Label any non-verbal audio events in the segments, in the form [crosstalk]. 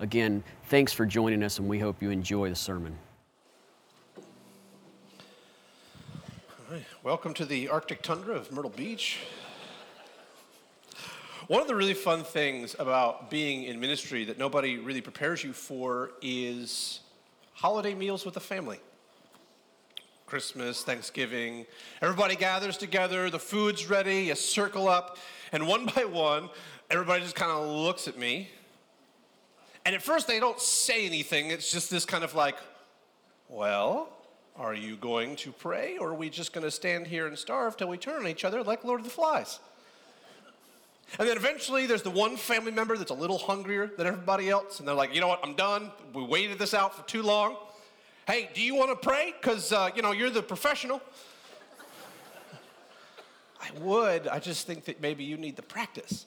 Again, thanks for joining us, and we hope you enjoy the sermon. Welcome to the Arctic tundra of Myrtle Beach. One of the really fun things about being in ministry that nobody really prepares you for is holiday meals with the family. Christmas, Thanksgiving, everybody gathers together, the food's ready, you circle up, and one by one, everybody just kind of looks at me. And at first, they don't say anything. It's just this kind of like, well, are you going to pray, or are we just going to stand here and starve till we turn on each other like Lord of the Flies? And then eventually there's the one family member that's a little hungrier than everybody else, and they're like, you know what, I'm done. We waited this out for too long. Hey, do you want to pray? Because, uh, you know, you're the professional. [laughs] I would. I just think that maybe you need the practice.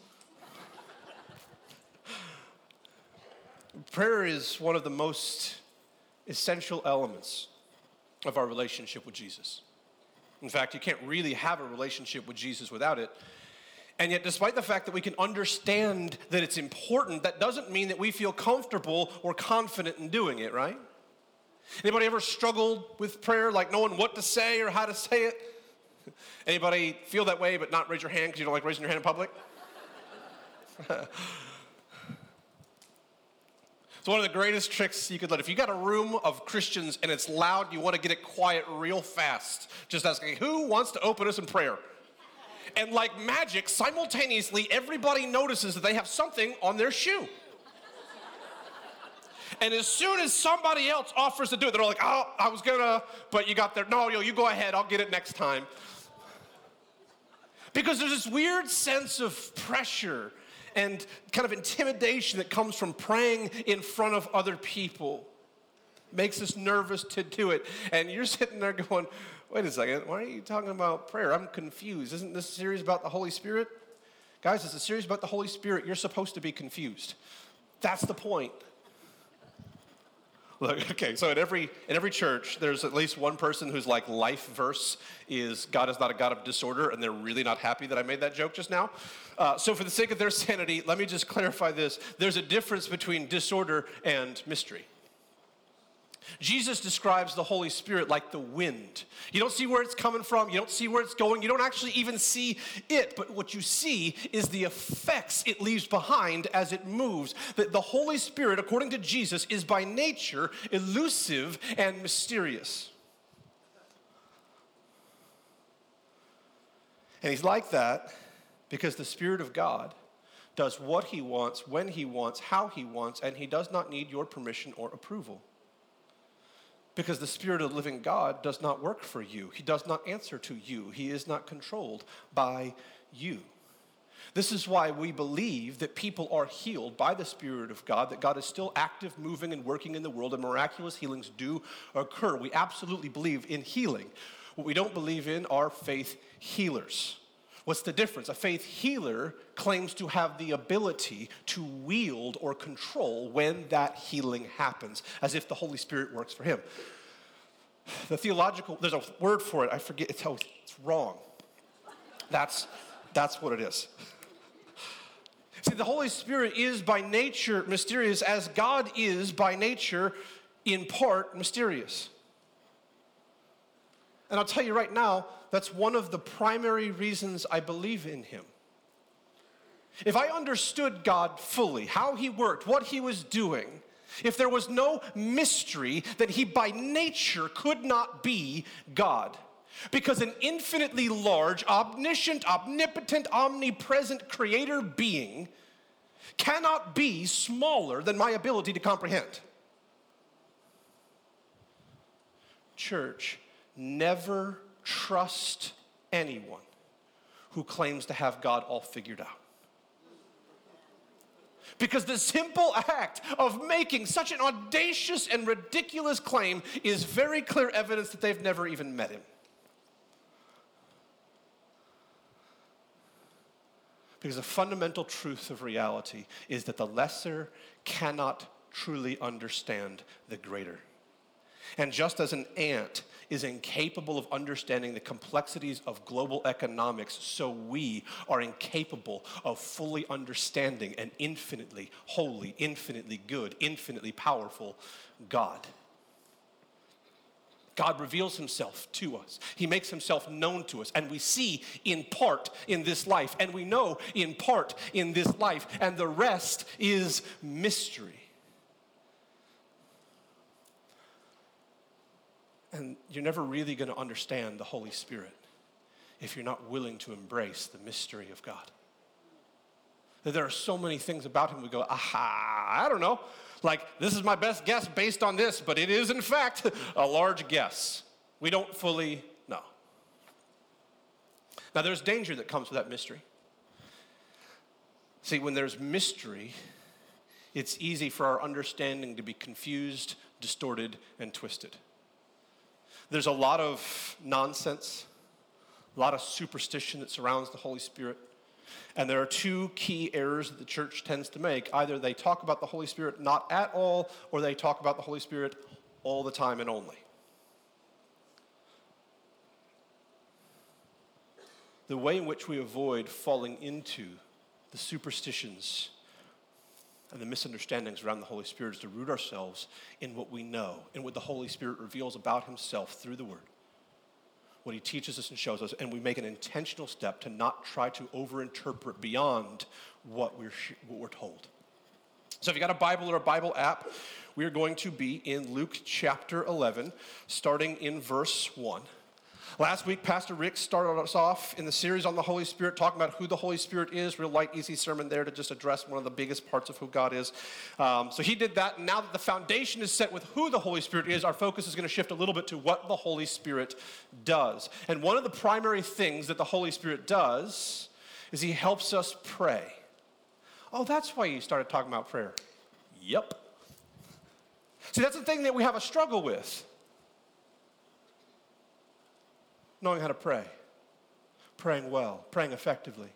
Prayer is one of the most essential elements of our relationship with Jesus. In fact, you can't really have a relationship with Jesus without it. And yet, despite the fact that we can understand that it's important, that doesn't mean that we feel comfortable or confident in doing it, right? Anybody ever struggled with prayer, like knowing what to say or how to say it? [laughs] Anybody feel that way but not raise your hand because you don't like raising your hand in public? [laughs] It's one of the greatest tricks you could learn. If you got a room of Christians and it's loud, you want to get it quiet real fast. Just asking, who wants to open us in prayer? And like magic, simultaneously, everybody notices that they have something on their shoe. And as soon as somebody else offers to do it, they're like, oh, I was gonna, but you got there. No, yo, you go ahead, I'll get it next time. Because there's this weird sense of pressure and kind of intimidation that comes from praying in front of other people. Makes us nervous to do it. And you're [laughs] sitting there going, wait a second, why are you talking about prayer? I'm confused. Isn't this series about the Holy Spirit? Guys, it's a series about the Holy Spirit. You're supposed to be confused. That's the point. Look, okay, so at every in every church, there's at least one person whose like life verse is God is not a God of disorder, and they're really not happy that I made that joke just now. Uh, so for the sake of their sanity, let me just clarify this: there's a difference between disorder and mystery. Jesus describes the Holy Spirit like the wind. You don't see where it's coming from, you don't see where it's going, you don't actually even see it, but what you see is the effects it leaves behind as it moves. That the Holy Spirit, according to Jesus, is by nature elusive and mysterious. And he's like that because the Spirit of God does what he wants, when he wants, how he wants, and he does not need your permission or approval. Because the Spirit of the living God does not work for you. He does not answer to you. He is not controlled by you. This is why we believe that people are healed by the Spirit of God, that God is still active, moving, and working in the world, and miraculous healings do occur. We absolutely believe in healing. What we don't believe in are faith healers. What's the difference? A faith healer claims to have the ability to wield or control when that healing happens, as if the Holy Spirit works for him. The theological, there's a word for it, I forget, it's, oh, it's wrong. That's, that's what it is. See, the Holy Spirit is by nature mysterious, as God is by nature, in part, mysterious. And I'll tell you right now, that's one of the primary reasons I believe in Him. If I understood God fully, how He worked, what He was doing, if there was no mystery, that He by nature could not be God. Because an infinitely large, omniscient, omnipotent, omnipresent creator being cannot be smaller than my ability to comprehend. Church, never trust anyone who claims to have God all figured out. Because the simple act of making such an audacious and ridiculous claim is very clear evidence that they've never even met him. Because the fundamental truth of reality is that the lesser cannot truly understand the greater. And just as an ant is incapable of understanding the complexities of global economics, so we are incapable of fully understanding an infinitely holy, infinitely good, infinitely powerful God. God reveals himself to us. He makes himself known to us, and we see in part in this life, and we know in part in this life, and the rest is mystery. And you're never really going to understand the Holy Spirit if you're not willing to embrace the mystery of God. That There are so many things about him we go, aha, I don't know. Like, this is my best guess based on this, but it is, in fact, a large guess. We don't fully know. Now, there's danger that comes with that mystery. See, when there's mystery, it's easy for our understanding to be confused, distorted, and twisted. There's a lot of nonsense, a lot of superstition that surrounds the Holy Spirit. And there are two key errors that the church tends to make. Either they talk about the Holy Spirit not at all, or they talk about the Holy Spirit all the time and only. The way in which we avoid falling into the superstitions and the misunderstandings around the Holy Spirit is to root ourselves in what we know and what the Holy Spirit reveals about Himself through the Word. What He teaches us and shows us, and we make an intentional step to not try to overinterpret beyond what we're, what we're told. So, if you got a Bible or a Bible app, we are going to be in Luke chapter 11, starting in verse 1. Last week, Pastor Rick started us off in the series on the Holy Spirit, talking about who the Holy Spirit is. Real light, easy sermon there to just address one of the biggest parts of who God is. Um, so he did that. Now that the foundation is set with who the Holy Spirit is, our focus is going to shift a little bit to what the Holy Spirit does. And one of the primary things that the Holy Spirit does is he helps us pray. Oh, that's why you started talking about prayer. Yep. See, that's the thing that we have a struggle with knowing how to pray, praying well, praying effectively.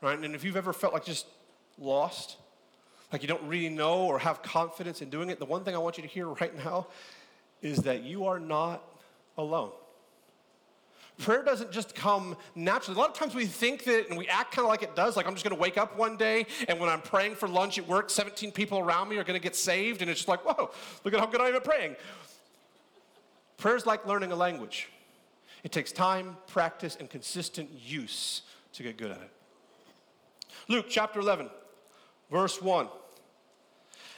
Right? And if you've ever felt like just lost, like you don't really know or have confidence in doing it, the one thing I want you to hear right now is that you are not alone. Prayer doesn't just come naturally. A lot of times we think that and we act kind of like it does. Like I'm just going to wake up one day and when I'm praying for lunch at work, 17 people around me are going to get saved. And it's just like, whoa, look at how good I am at praying. Prayer is like learning a language. It takes time, practice, and consistent use to get good at it. Luke chapter 11, verse 1.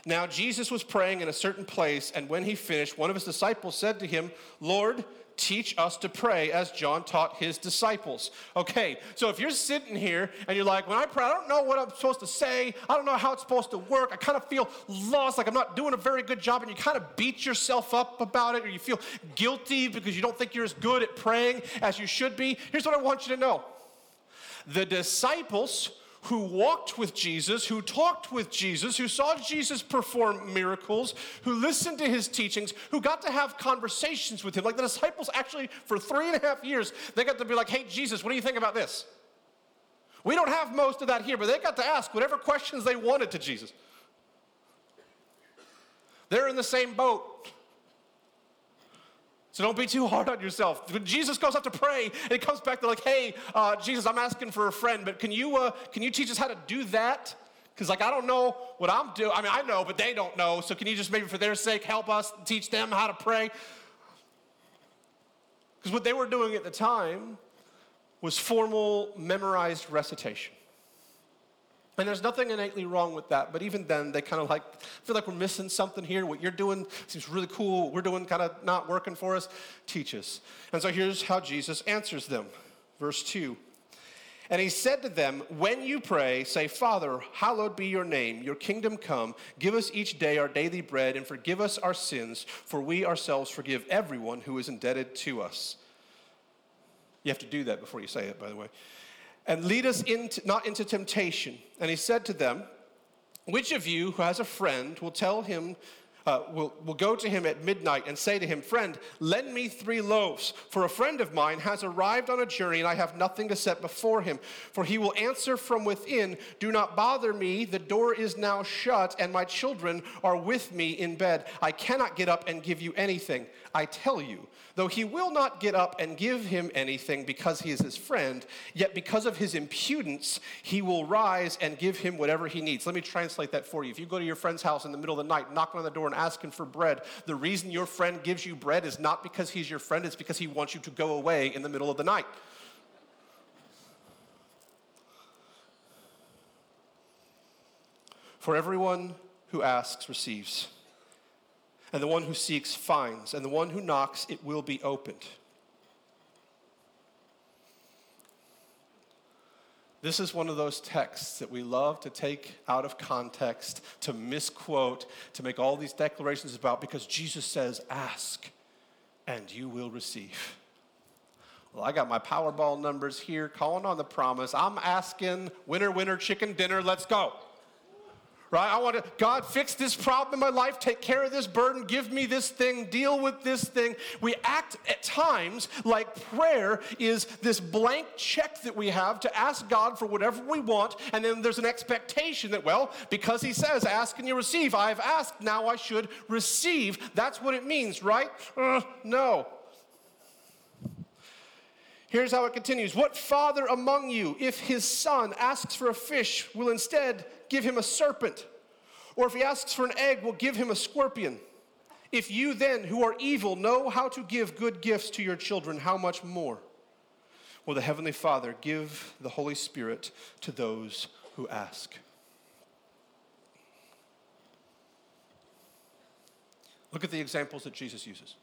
Now Jesus was praying in a certain place, and when he finished, one of his disciples said to him, Lord, teach us to pray as John taught his disciples. Okay, so if you're sitting here and you're like, when I pray, I don't know what I'm supposed to say, I don't know how it's supposed to work, I kind of feel lost, like I'm not doing a very good job, and you kind of beat yourself up about it, or you feel guilty because you don't think you're as good at praying as you should be, here's what I want you to know. The disciples who walked with Jesus, who talked with Jesus, who saw Jesus perform miracles, who listened to his teachings, who got to have conversations with him. Like the disciples actually, for three and a half years, they got to be like, hey, Jesus, what do you think about this? We don't have most of that here, but they got to ask whatever questions they wanted to Jesus. They're in the same boat. So don't be too hard on yourself. When Jesus goes up to pray, it comes back to like, hey, uh, Jesus, I'm asking for a friend, but can you, uh, can you teach us how to do that? Because like I don't know what I'm doing. I mean, I know, but they don't know. So can you just maybe for their sake help us teach them how to pray? Because what they were doing at the time was formal, memorized recitation. And there's nothing innately wrong with that, but even then, they kind of like feel like we're missing something here. What you're doing seems really cool. What we're doing kind of not working for us. Teach us. And so here's how Jesus answers them. Verse 2. And he said to them, When you pray, say, Father, hallowed be your name, your kingdom come. Give us each day our daily bread, and forgive us our sins, for we ourselves forgive everyone who is indebted to us. You have to do that before you say it, by the way and lead us into, not into temptation. And he said to them, Which of you who has a friend will tell him, uh, will, will go to him at midnight and say to him, Friend, lend me three loaves, for a friend of mine has arrived on a journey and I have nothing to set before him. For he will answer from within, Do not bother me, the door is now shut, and my children are with me in bed. I cannot get up and give you anything. I tell you, though he will not get up and give him anything because he is his friend, yet because of his impudence, he will rise and give him whatever he needs. Let me translate that for you. If you go to your friend's house in the middle of the night, knocking on the door and asking for bread, the reason your friend gives you bread is not because he's your friend, it's because he wants you to go away in the middle of the night. For everyone who asks receives and the one who seeks finds, and the one who knocks, it will be opened. This is one of those texts that we love to take out of context, to misquote, to make all these declarations about because Jesus says, Ask and you will receive. Well, I got my Powerball numbers here, calling on the promise. I'm asking, winner, winner, chicken dinner, let's go right? I want to, God, fix this problem in my life, take care of this burden, give me this thing, deal with this thing. We act at times like prayer is this blank check that we have to ask God for whatever we want, and then there's an expectation that, well, because He says, ask and you receive, I've asked, now I should receive. That's what it means, right? Uh, no. Here's how it continues What father among you, if his son asks for a fish, will instead give him a serpent? Or if he asks for an egg, will give him a scorpion? If you then, who are evil, know how to give good gifts to your children, how much more will the Heavenly Father give the Holy Spirit to those who ask? Look at the examples that Jesus uses.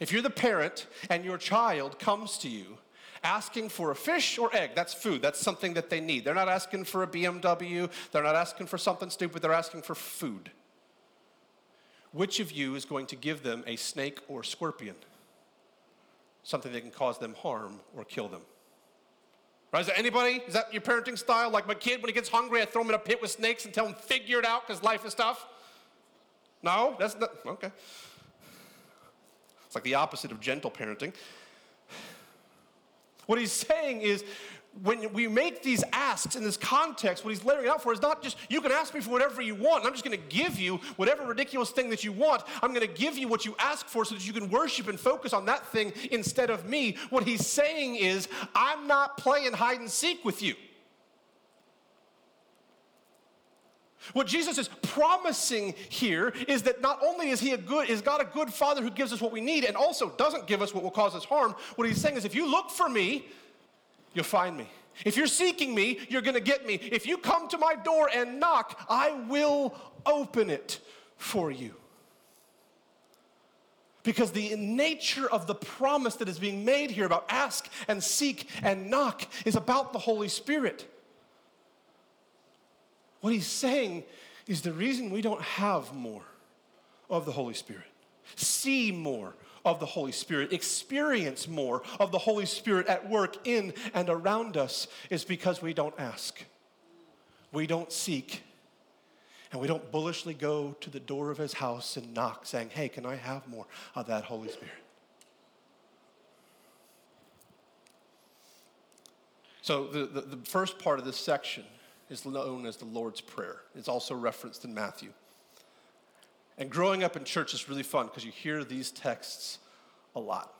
If you're the parent and your child comes to you asking for a fish or egg, that's food, that's something that they need. They're not asking for a BMW, they're not asking for something stupid, they're asking for food. Which of you is going to give them a snake or scorpion? Something that can cause them harm or kill them. Right? Is that anybody? Is that your parenting style? Like my kid, when he gets hungry, I throw him in a pit with snakes and tell him figure it out because life is tough? No, that's not okay. It's like the opposite of gentle parenting. [sighs] What he's saying is, when we make these asks in this context, what he's laying out for is not just, you can ask me for whatever you want, I'm just going to give you whatever ridiculous thing that you want. I'm going to give you what you ask for so that you can worship and focus on that thing instead of me. What he's saying is, I'm not playing hide and seek with you. What Jesus is promising here is that not only is he a good, is God a good father who gives us what we need and also doesn't give us what will cause us harm. What he's saying is if you look for me, you'll find me. If you're seeking me, you're going to get me. If you come to my door and knock, I will open it for you. Because the nature of the promise that is being made here about ask and seek and knock is about the Holy Spirit. What he's saying is the reason we don't have more of the Holy Spirit, see more of the Holy Spirit, experience more of the Holy Spirit at work in and around us is because we don't ask, we don't seek, and we don't bullishly go to the door of his house and knock, saying, Hey, can I have more of that Holy Spirit? So, the, the, the first part of this section is known as the Lord's Prayer. It's also referenced in Matthew. And growing up in church is really fun because you hear these texts a lot.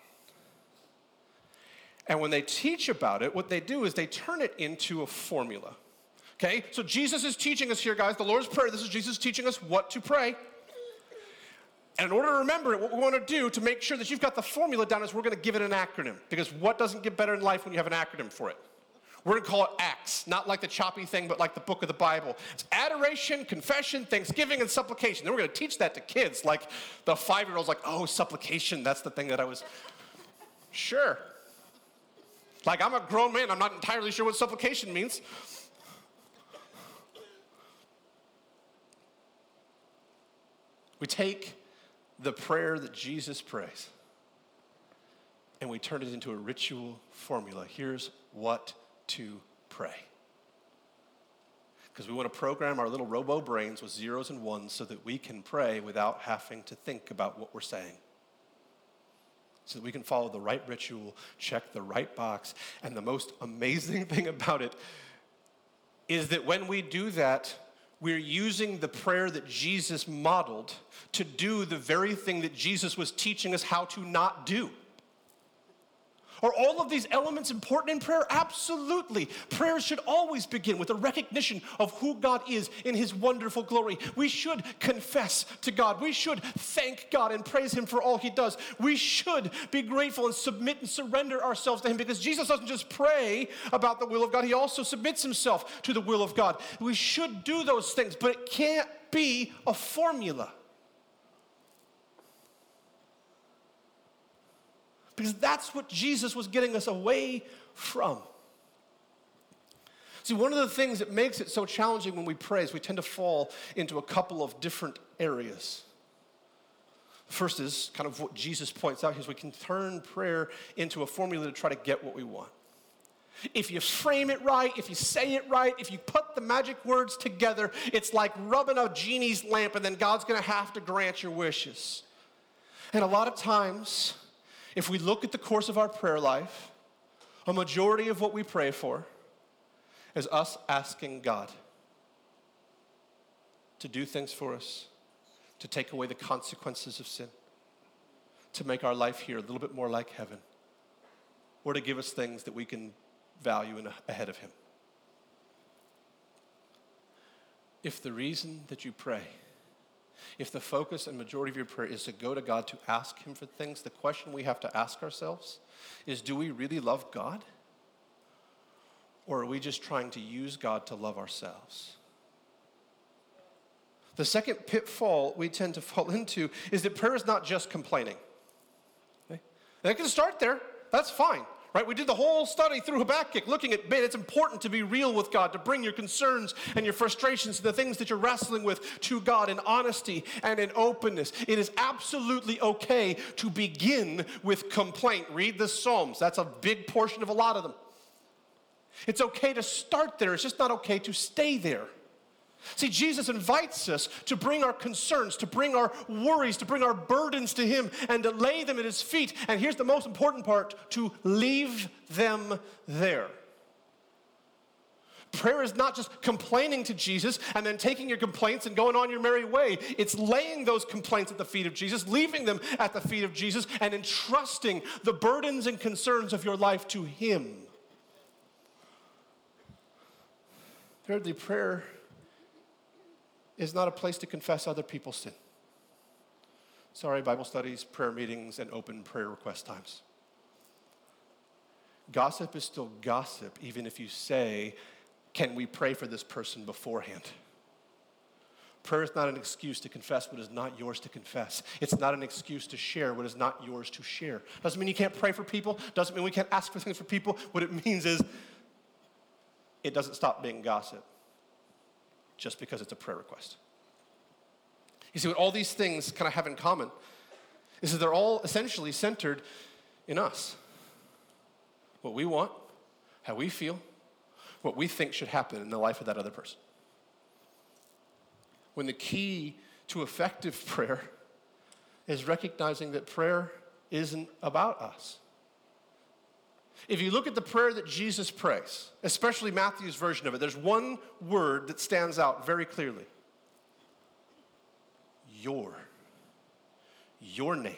And when they teach about it, what they do is they turn it into a formula. Okay? So Jesus is teaching us here, guys, the Lord's Prayer. This is Jesus teaching us what to pray. And in order to remember it, what we want to do to make sure that you've got the formula down is we're going to give it an acronym. Because what doesn't get better in life when you have an acronym for it? We're going to call it ACTS, not like the choppy thing, but like the book of the Bible. It's adoration, confession, thanksgiving, and supplication. Then we're going to teach that to kids. Like the five year old's like, oh, supplication, that's the thing that I was. [laughs] Sure. Like I'm a grown man, I'm not entirely sure what supplication means. We take the prayer that Jesus prays and we turn it into a ritual formula. Here's what to pray. Because we want to program our little robo brains with zeros and ones so that we can pray without having to think about what we're saying. So that we can follow the right ritual, check the right box. And the most amazing [laughs] thing about it is that when we do that, we're using the prayer that Jesus modeled to do the very thing that Jesus was teaching us how to not do. Are all of these elements important in prayer? Absolutely. Prayer should always begin with a recognition of who God is in His wonderful glory. We should confess to God. We should thank God and praise Him for all He does. We should be grateful and submit and surrender ourselves to Him because Jesus doesn't just pray about the will of God, He also submits Himself to the will of God. We should do those things, but it can't be a formula. Because that's what Jesus was getting us away from. See, one of the things that makes it so challenging when we pray is we tend to fall into a couple of different areas. First is kind of what Jesus points out here is we can turn prayer into a formula to try to get what we want. If you frame it right, if you say it right, if you put the magic words together, it's like rubbing a genie's lamp and then God's gonna have to grant your wishes. And a lot of times, if we look at the course of our prayer life, a majority of what we pray for is us asking God to do things for us, to take away the consequences of sin, to make our life here a little bit more like heaven, or to give us things that we can value in, ahead of Him. If the reason that you pray if the focus and majority of your prayer is to go to God to ask Him for things, the question we have to ask ourselves is do we really love God? Or are we just trying to use God to love ourselves? The second pitfall we tend to [laughs] fall into is that prayer is not just complaining. Okay? It can start there, that's fine. Right? We did the whole study through Habakkuk looking at, man, it's important to be real with God, to bring your concerns and your frustrations, the things that you're wrestling with to God in honesty and in openness. It is absolutely okay to begin with complaint. Read the Psalms, that's a big portion of a lot of them. It's okay to start there, it's just not okay to stay there. See, Jesus invites us to bring our concerns, to bring our worries, to bring our burdens to Him and to lay them at His feet. And here's the most important part to leave them there. Prayer is not just complaining to Jesus and then taking your complaints and going on your merry way. It's laying those complaints at the feet of Jesus, leaving them at the feet of Jesus, and entrusting the burdens and concerns of your life to Him. Thirdly, prayer is not a place to confess other people's sin. Sorry, Bible studies, prayer meetings, and open prayer request times. Gossip is still gossip, even if you say, Can we pray for this person beforehand? Prayer is not an excuse to confess what is not yours to confess. It's not an excuse to share what is not yours to share. Doesn't mean you can't pray for people, doesn't mean we can't ask for things for people. What it means is it doesn't stop being gossip just because it's a prayer request. You see, what all these things kind of have in common is that they're all essentially centered in us. What we want, how we feel, what we think should happen in the life of that other person. When the key to effective [laughs] prayer is recognizing that prayer isn't about us. If you look at the prayer that Jesus prays, especially Matthew's version of it, there's one word that stands out very clearly Your. Your name,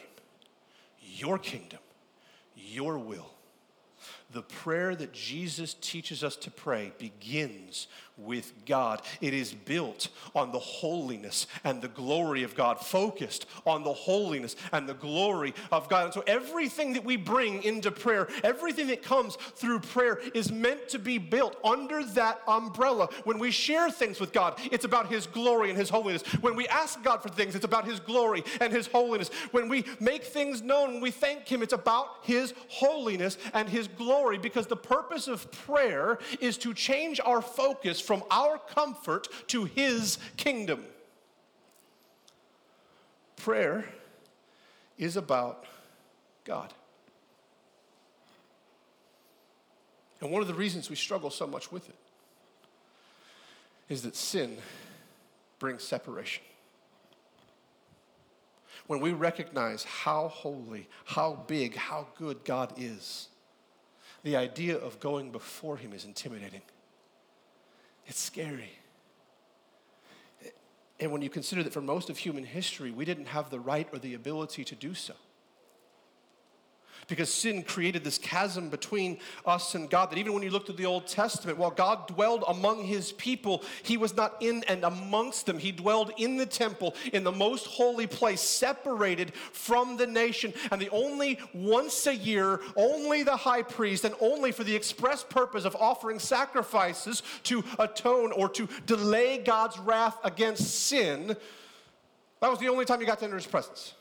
your kingdom, your will. The prayer that Jesus teaches us to pray begins with God. It is built on the holiness and the glory of God, focused on the holiness and the glory of God. And so everything that we bring into prayer, everything that comes through prayer is meant to be built under that umbrella. When we share things with God, it's about His glory and His holiness. When we ask God for things, it's about His glory and His holiness. When we make things known, when we thank Him, it's about His holiness and His glory because the purpose of prayer is to change our focus from our comfort to His kingdom. Prayer is about God. And one of the reasons we struggle so much with it is that sin brings separation. When we recognize how holy, how big, how good God is, the idea of going before Him is intimidating. It's scary. And when you consider that for most of human history, we didn't have the right or the ability to do so because sin created this chasm between us and God. That even when you looked at the Old Testament, while God dwelled among his people, he was not in and amongst them. He dwelled in the temple, in the most holy place, separated from the nation. And the only once a year, only the high priest, and only for the express purpose of offering sacrifices to atone or to delay God's wrath against sin, that was the only time you got to enter his presence.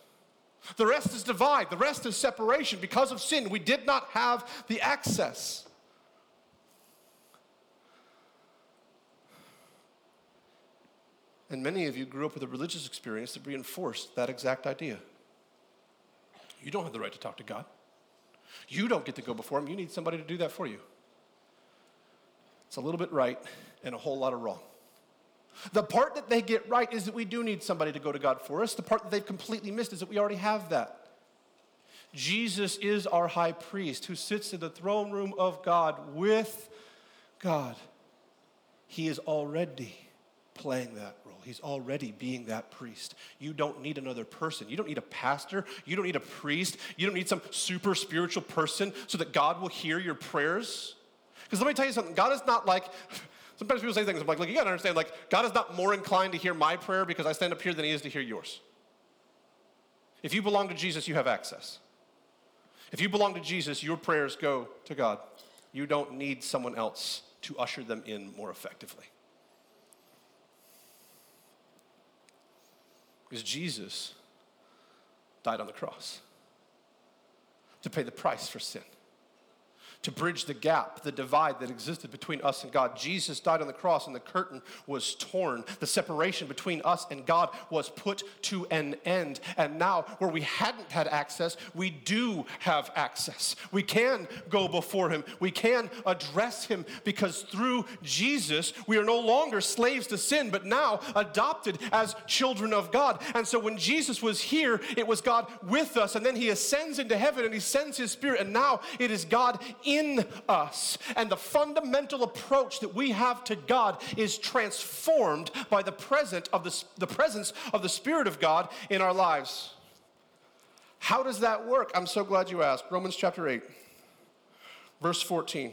The rest is divide, the rest is separation. Because of sin, we did not have the access. And many of you grew up with a religious experience that reinforced that exact idea. You don't have the right to talk to God. You don't get to go before Him. You need somebody to do that for you. It's a little bit right and a whole lot of wrong. The part that they get right is that we do need somebody to go to God for us. The part that they've completely missed is that we already have that. Jesus is our high priest who sits in the throne room of God with God. He is already playing that role. He's already being that priest. You don't need another person. You don't need a pastor. You don't need a priest. You don't need some super spiritual person so that God will hear your prayers. Because let me tell you something God is not like, Sometimes people say things, I'm like, look, you gotta understand, like, God is not more inclined to hear my prayer because I stand up here than he is to hear yours. If you belong to Jesus, you have access. If you belong to Jesus, your prayers go to God. You don't need someone else to usher them in more effectively. Because Jesus died on the cross to pay the price for sin to bridge the gap, the divide that existed between us and God. Jesus died on the cross and the curtain was torn. The separation between us and God was put to an end. And now, where we hadn't had access, we do have access. We can go before Him, we can address Him because through Jesus, we are no longer slaves to sin, but now adopted as children of God. And so when Jesus was here, it was God with us. And then He ascends into heaven and He sends His Spirit. And now it is God us. And the fundamental approach that we have to God is transformed by the, present of the, the presence of the Spirit of God in our lives. How does that work? I'm so glad you asked. Romans chapter 8, verse 14.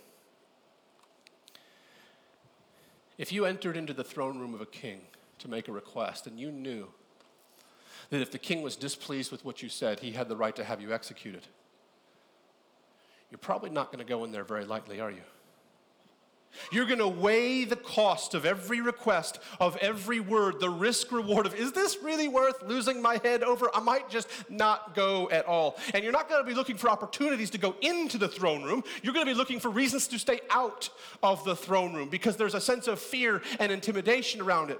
If you entered into the throne room of a king to make a request and you knew that if the king was displeased with what you said, he had the right to have you executed, you're probably not going to go in there very lightly, are you? You're going to weigh the cost of every request, of every word, the risk reward of, is this really worth losing my head over? I might just not go at all. And you're not going to be looking for opportunities to go into the throne room. You're going to be looking for reasons to stay out of the throne room because there's a sense of fear and intimidation around it.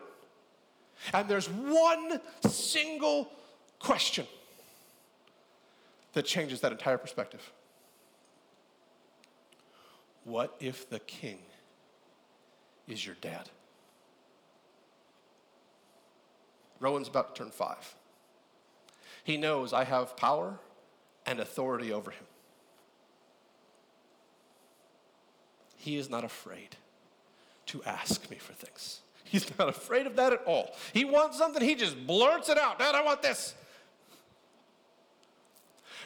And there's one single question that changes that entire perspective. What if the king is your dad. Rowan's about to turn five. He knows I have power and authority over him. He is not afraid to ask me for things. He's not afraid of that at all. He wants something, he just blurts it out. Dad, I want this.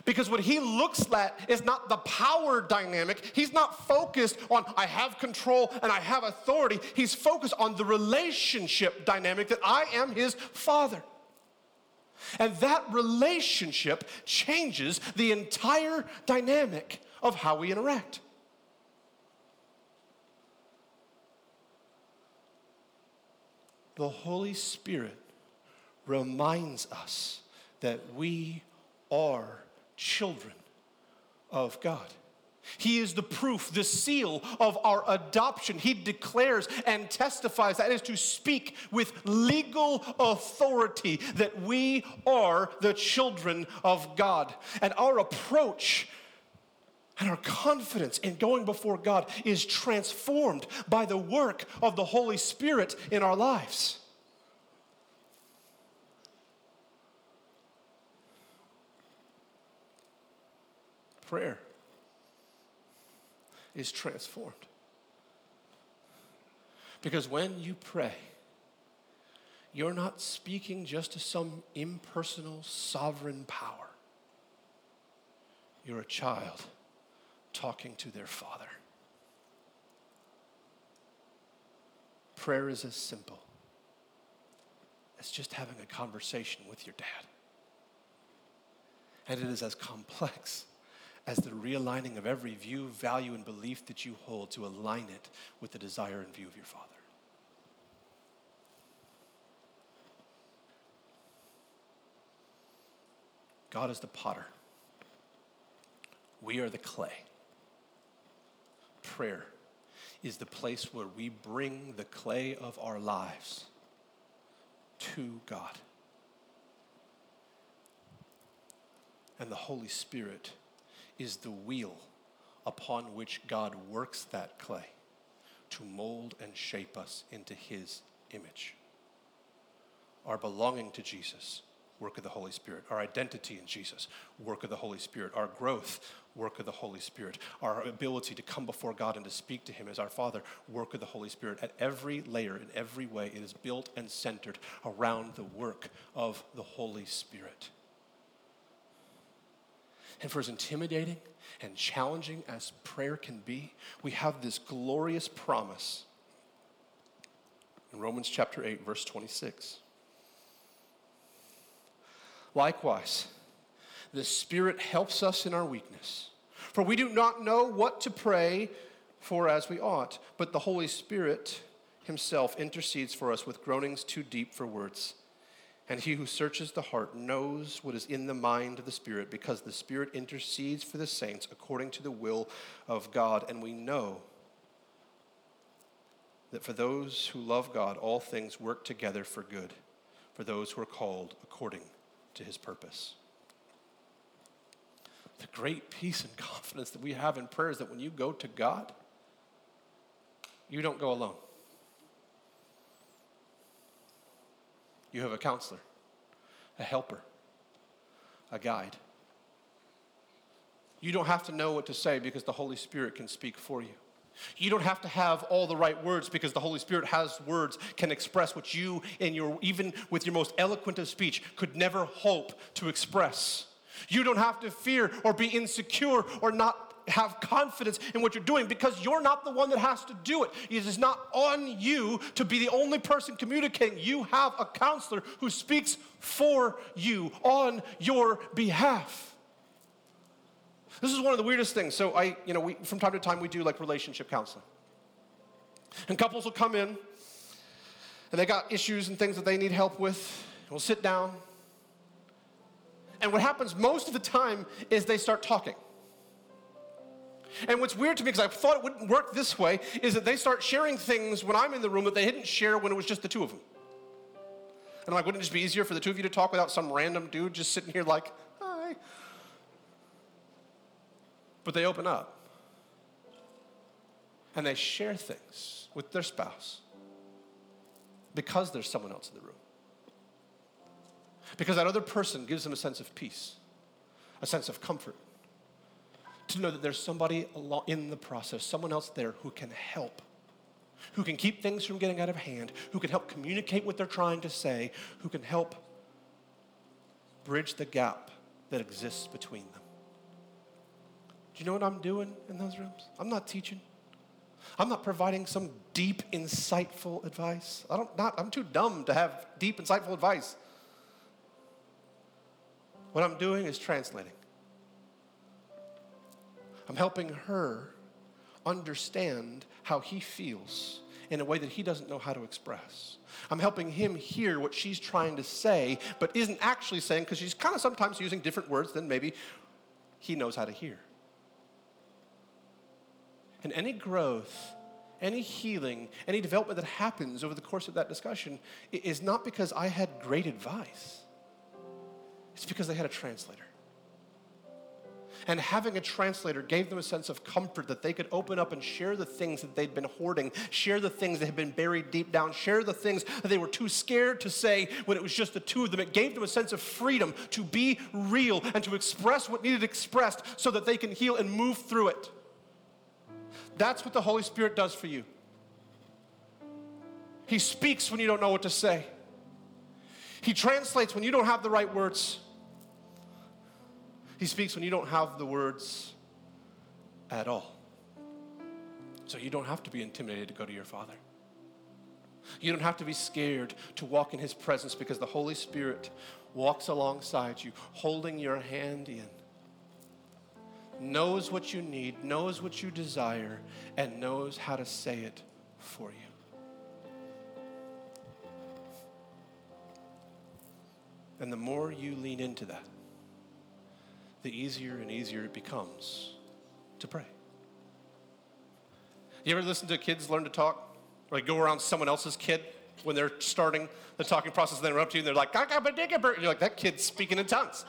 Because what he looks at is not the power dynamic. He's not focused on, I have control and I have authority. He's focused on the relationship dynamic that I am his father. And that relationship changes the entire dynamic of how we interact. the Holy Spirit reminds us that we are children of God. He is the proof, the seal of our adoption. He declares and testifies that is to speak with legal authority that we are the children of God. And our approach and our confidence in going before God is transformed by the work of the Holy Spirit in our lives. Prayer is transformed. Because when you pray, you're not speaking just to some impersonal sovereign power. You're a child talking to their father. Prayer is as simple as just having a conversation with your dad. And it is as complex as the realigning of every view, value, and belief that you hold to align it with the desire and view of your Father. God is the potter. We are the clay. Prayer is the place where we bring the clay of our lives to God. And the Holy Spirit is the wheel upon which God works that clay to mold and shape us into His image. Our belonging to Jesus, work of the Holy Spirit. Our identity in Jesus, work of the Holy Spirit. Our growth, work of the Holy Spirit. Our ability to come before God and to speak to Him as our Father, work of the Holy Spirit. At every layer, in every way, it is built and centered around the work of the Holy Spirit. And for as intimidating and challenging as prayer can be, we have this glorious promise in Romans chapter 8, verse 26. Likewise, the Spirit helps us in our weakness. For we do not know what to pray for as we ought, but the Holy Spirit Himself intercedes for us with groanings too deep for words. And he who searches the heart knows what is in the mind of the Spirit, because the Spirit intercedes for the saints according to the will of God. And we know that for those who love God, all things work together for good, for those who are called according to his purpose. The great peace and [laughs] confidence that we have in prayer is that when you go to God, you don't go alone. You have a counselor, a helper, a guide. You don't have to know what to say because the Holy Spirit can speak for you. You don't have to have all the right words because the Holy Spirit has words, can express what you, in your, even with your most eloquent of speech, could never hope to express. You don't have to fear or be insecure or not have confidence in what you're doing because you're not the one that has to do it. It is not on you to be the only person communicating. You have a counselor who speaks for you on your behalf. This is one of the weirdest things. So I, you know, we, from time to time we do like relationship counseling. And couples will come in and they got issues and things that they need help with. We'll sit down. And what happens most of the time is they start talking. And what's weird to me, because I thought it wouldn't work this way, is that they start sharing things when I'm in the room that they didn't share when it was just the two of them. And I'm like, wouldn't it just be easier for the two of you to talk without some random dude just sitting here like, hi? But they open up and they share things with their spouse because there's someone else in the room. Because that other person gives them a sense of peace, a sense of comfort, to know that there's somebody in the process, someone else there who can help, who can keep things from getting out of hand, who can help communicate what they're trying to say, who can help bridge the gap that exists between them. Do you know what I'm doing in those rooms? I'm not teaching. I'm not providing some deep, insightful advice. I don't, not, I'm too dumb to have deep, insightful advice. What I'm doing is translating. I'm helping her understand how he feels in a way that he doesn't know how to express. I'm helping him hear what she's trying to say, but isn't actually saying because she's kind of sometimes using different words than maybe he knows how to hear. And any growth, any healing, any development that happens over the course of that discussion is not because I had great advice, it's because they had a translator. And having a translator gave them a sense of comfort that they could open up and share the things that they'd been hoarding, share the things that had been buried deep down, share the things that they were too scared to say when it was just the two of them. It gave them a sense of freedom to be real and to express what needed expressed so that they can heal and move through it. That's what the Holy Spirit does for you. He speaks when you don't know what to say. He translates when you don't have the right words. He speaks when you don't have the words at all. So you don't have to be intimidated to go to your Father. You don't have to be scared to walk in His presence because the Holy Spirit walks alongside you, holding your hand in, knows what you need, knows what you desire, and knows how to say it for you. And the more you lean into that, the easier and easier it becomes to pray. You ever listen to kids learn to talk? Or like go around someone else's kid when they're starting the talking process and they interrupt you and they're like, and you're like, that kid's speaking in tongues.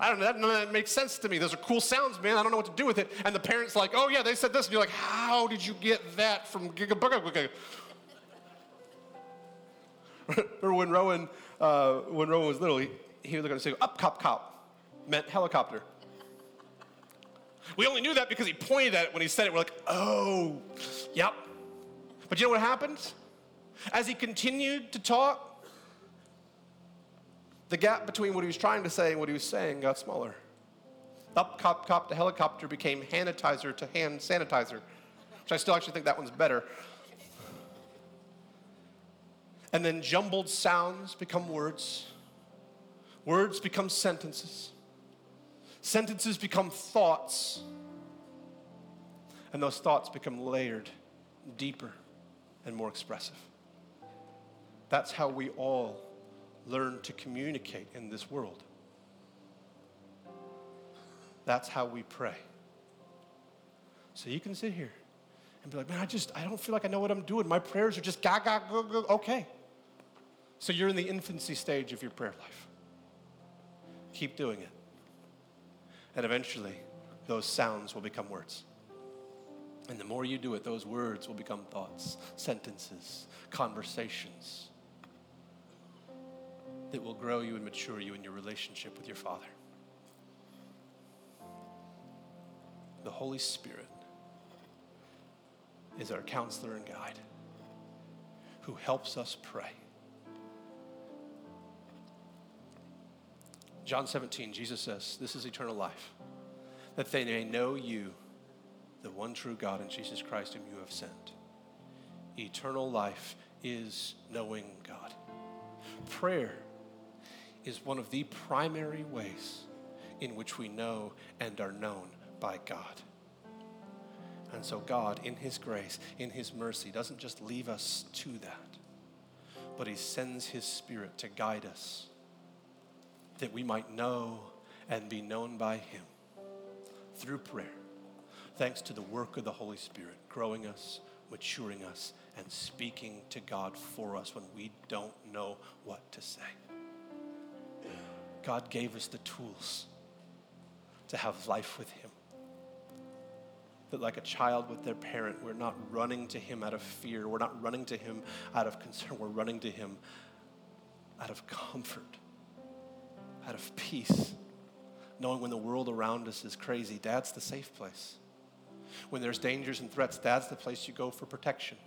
I don't know, that, that makes sense to me. Those are cool sounds, man. I don't know what to do with it. And the parent's like, oh yeah, they said this. And you're like, how did you get that from Giga Or [laughs] when Rowan, uh, when Rowan was little, he, he was going to say, up, cop, cop meant helicopter. We only knew that because he pointed at it when he said it. We're like, oh, yep. But you know what happened? As he continued to talk, the gap between what he was trying to say and what he was saying got smaller. Up cop cop to helicopter became hanitizer to hand sanitizer, which I still actually think that one's better. And then jumbled sounds become words. Words become sentences. Sentences become thoughts, and those thoughts become layered, deeper, and more expressive. That's how we all learn to communicate in this world. That's how we pray. So you can sit here and be like, man, I just, I don't feel like I know what I'm doing. My prayers are just ga, ga, go, go. Okay. So you're in the infancy stage of your prayer life. Keep doing it. And eventually, those sounds will become words. And the more you do it, those words will become thoughts, sentences, conversations that will grow you and mature you in your relationship with your Father. The Holy Spirit is our counselor and guide who helps us pray. John 17, Jesus says, This is eternal life, that they may know you, the one true God, and Jesus Christ, whom you have sent. Eternal life is knowing God. Prayer is one of the primary ways in which we know and are known by God. And so, God, in His grace, in His mercy, doesn't just leave us to that, but He sends His Spirit to guide us that we might know and be known by Him through prayer, thanks to the work of the Holy Spirit, growing us, maturing us, and speaking to God for us when we don't know what to say. God gave us the tools to have life with Him. That, like a child with their parent, we're not running to Him out of fear. We're not running to Him out of concern. We're running to Him out of comfort out of peace, knowing when the world around us is crazy, dad's the safe place. When there's dangers and threats, dad's the place you go for protection.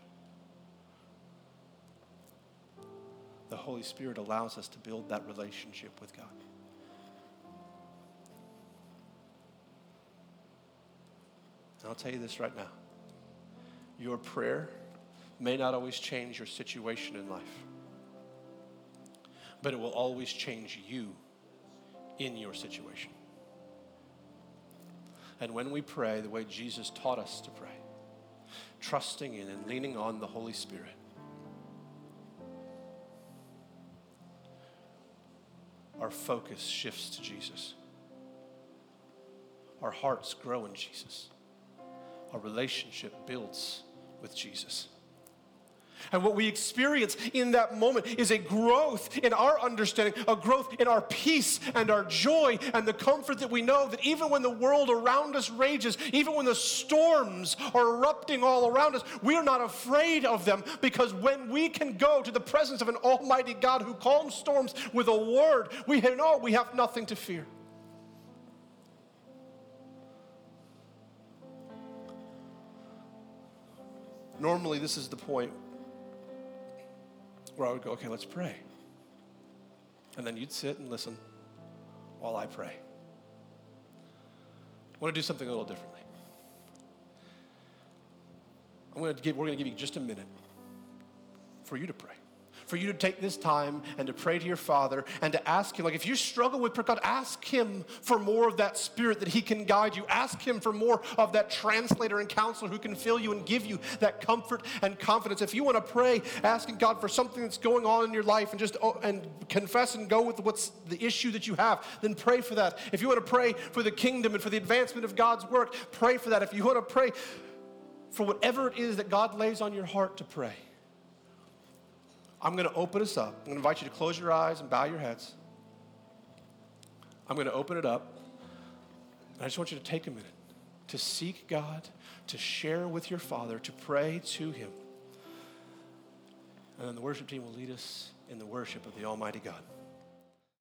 The Holy Spirit allows us to build that relationship with God. And I'll tell you this right now your prayer may not always change your situation in life, but it will always change you in your situation. And when we pray the way Jesus taught us to pray, trusting in and leaning on the Holy Spirit. Our focus shifts to Jesus. Our hearts grow in Jesus. Our relationship builds with Jesus. And what we experience in that moment is a growth in our understanding, a growth in our peace and our joy and the comfort that we know that even when the world around us rages, even when the storms are erupting all around us, we're not afraid of them because when we can go to the presence of an almighty God who calms storms with a word, we know we have nothing to fear. Normally, this is the point where I would go, okay, let's pray. And then you'd sit and listen while I pray. I want to do something a little differently. I'm going to give, we're going to give you just a minute for you to pray for you to take this time and to pray to your Father and to ask Him. Like, if you struggle with prayer, God, ask Him for more of that Spirit that He can guide you. Ask Him for more of that translator and counselor who can fill you and give you that comfort and confidence. If you want to pray, asking God for something that's going on in your life and just oh, and confess and go with what's the issue that you have, then pray for that. If you want to pray for the kingdom and for the advancement of God's work, pray for that. If you want to pray for whatever it is that God lays on your heart to pray. I'm going to open us up. I'm going to invite you to close your eyes and bow your heads. I'm going to open it up. And I just want you to take a minute to seek God, to share with your Father, to pray to Him. And then the worship team will lead us in the worship of the Almighty God.